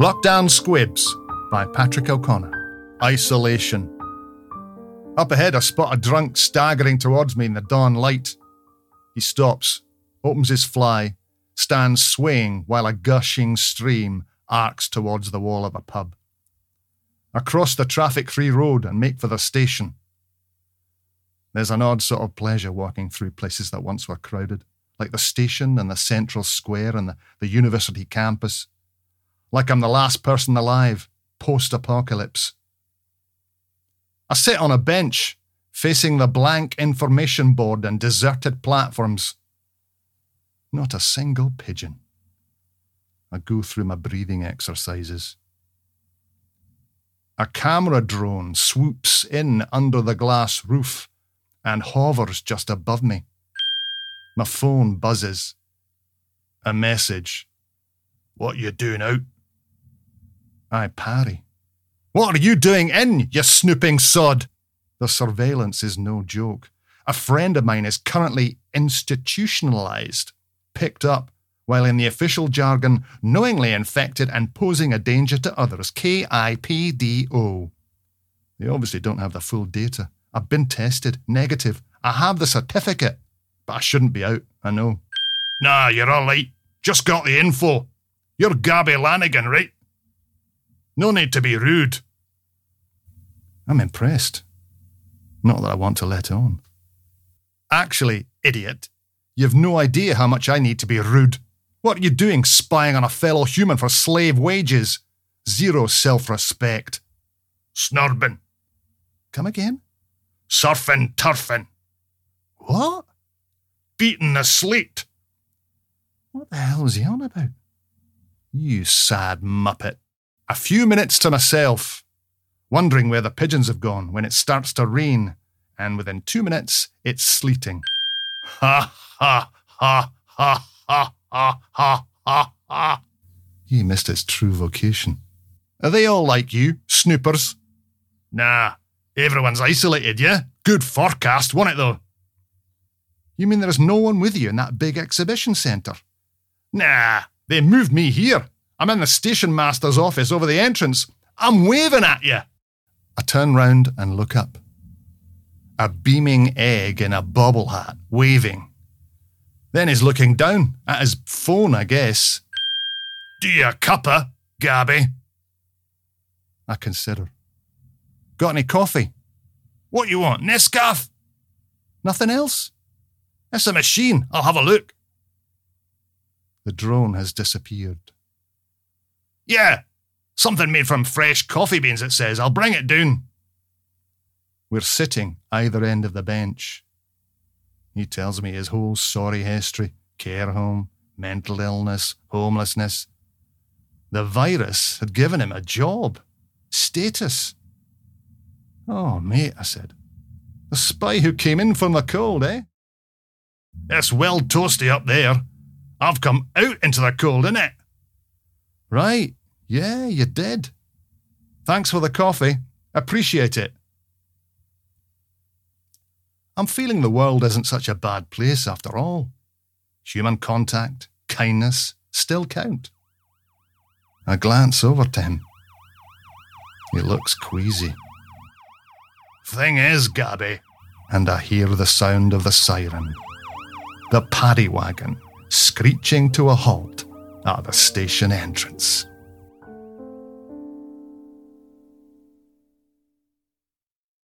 Lockdown Squibs by Patrick O'Connor. Isolation. Up ahead, I spot a drunk staggering towards me in the dawn light. He stops, opens his fly, stands swaying while a gushing stream arcs towards the wall of a pub. I cross the traffic free road and make for the station. There's an odd sort of pleasure walking through places that once were crowded, like the station and the central square and the, the university campus. Like I'm the last person alive, post apocalypse. I sit on a bench, facing the blank information board and deserted platforms. Not a single pigeon. I go through my breathing exercises. A camera drone swoops in under the glass roof and hovers just above me. My phone buzzes. A message. What you doing out? I parry. What are you doing in, you snooping sod? The surveillance is no joke. A friend of mine is currently institutionalized, picked up, while in the official jargon, knowingly infected and posing a danger to others. K I P D O. They obviously don't have the full data. I've been tested, negative. I have the certificate, but I shouldn't be out, I know. Nah, you're all right. Just got the info. You're Gabby Lanigan, right? No need to be rude. I'm impressed. Not that I want to let on. Actually, idiot, you've no idea how much I need to be rude. What are you doing spying on a fellow human for slave wages? Zero self respect. Snurbin. Come again? Surfing, turfing. What? Beating the sleet. What the hell was he on about? You sad muppet. A few minutes to myself, wondering where the pigeons have gone when it starts to rain, and within two minutes, it's sleeting. Ha ha ha ha ha ha ha ha ha. He missed his true vocation. Are they all like you, snoopers? Nah, everyone's isolated, yeah? Good forecast, wasn't it, though? You mean there's no one with you in that big exhibition centre? Nah, they moved me here. I'm in the station master's office over the entrance. I'm waving at you. I turn round and look up. A beaming egg in a bobble hat, waving. Then he's looking down at his phone, I guess. Dear cuppa, Gabby? I consider. Got any coffee? What you want, Nescafe? Nothing else? It's a machine. I'll have a look. The drone has disappeared. Yeah, something made from fresh coffee beans, it says. I'll bring it down. We're sitting either end of the bench. He tells me his whole sorry history care home, mental illness, homelessness. The virus had given him a job, status. Oh, mate, I said. A spy who came in from the cold, eh? It's well toasty up there. I've come out into the cold, innit? Right. Yeah, you did. Thanks for the coffee. Appreciate it. I'm feeling the world isn't such a bad place after all. Human contact, kindness still count. I glance over to him. He looks queasy. Thing is, Gabby, and I hear the sound of the siren. The paddy wagon screeching to a halt at the station entrance.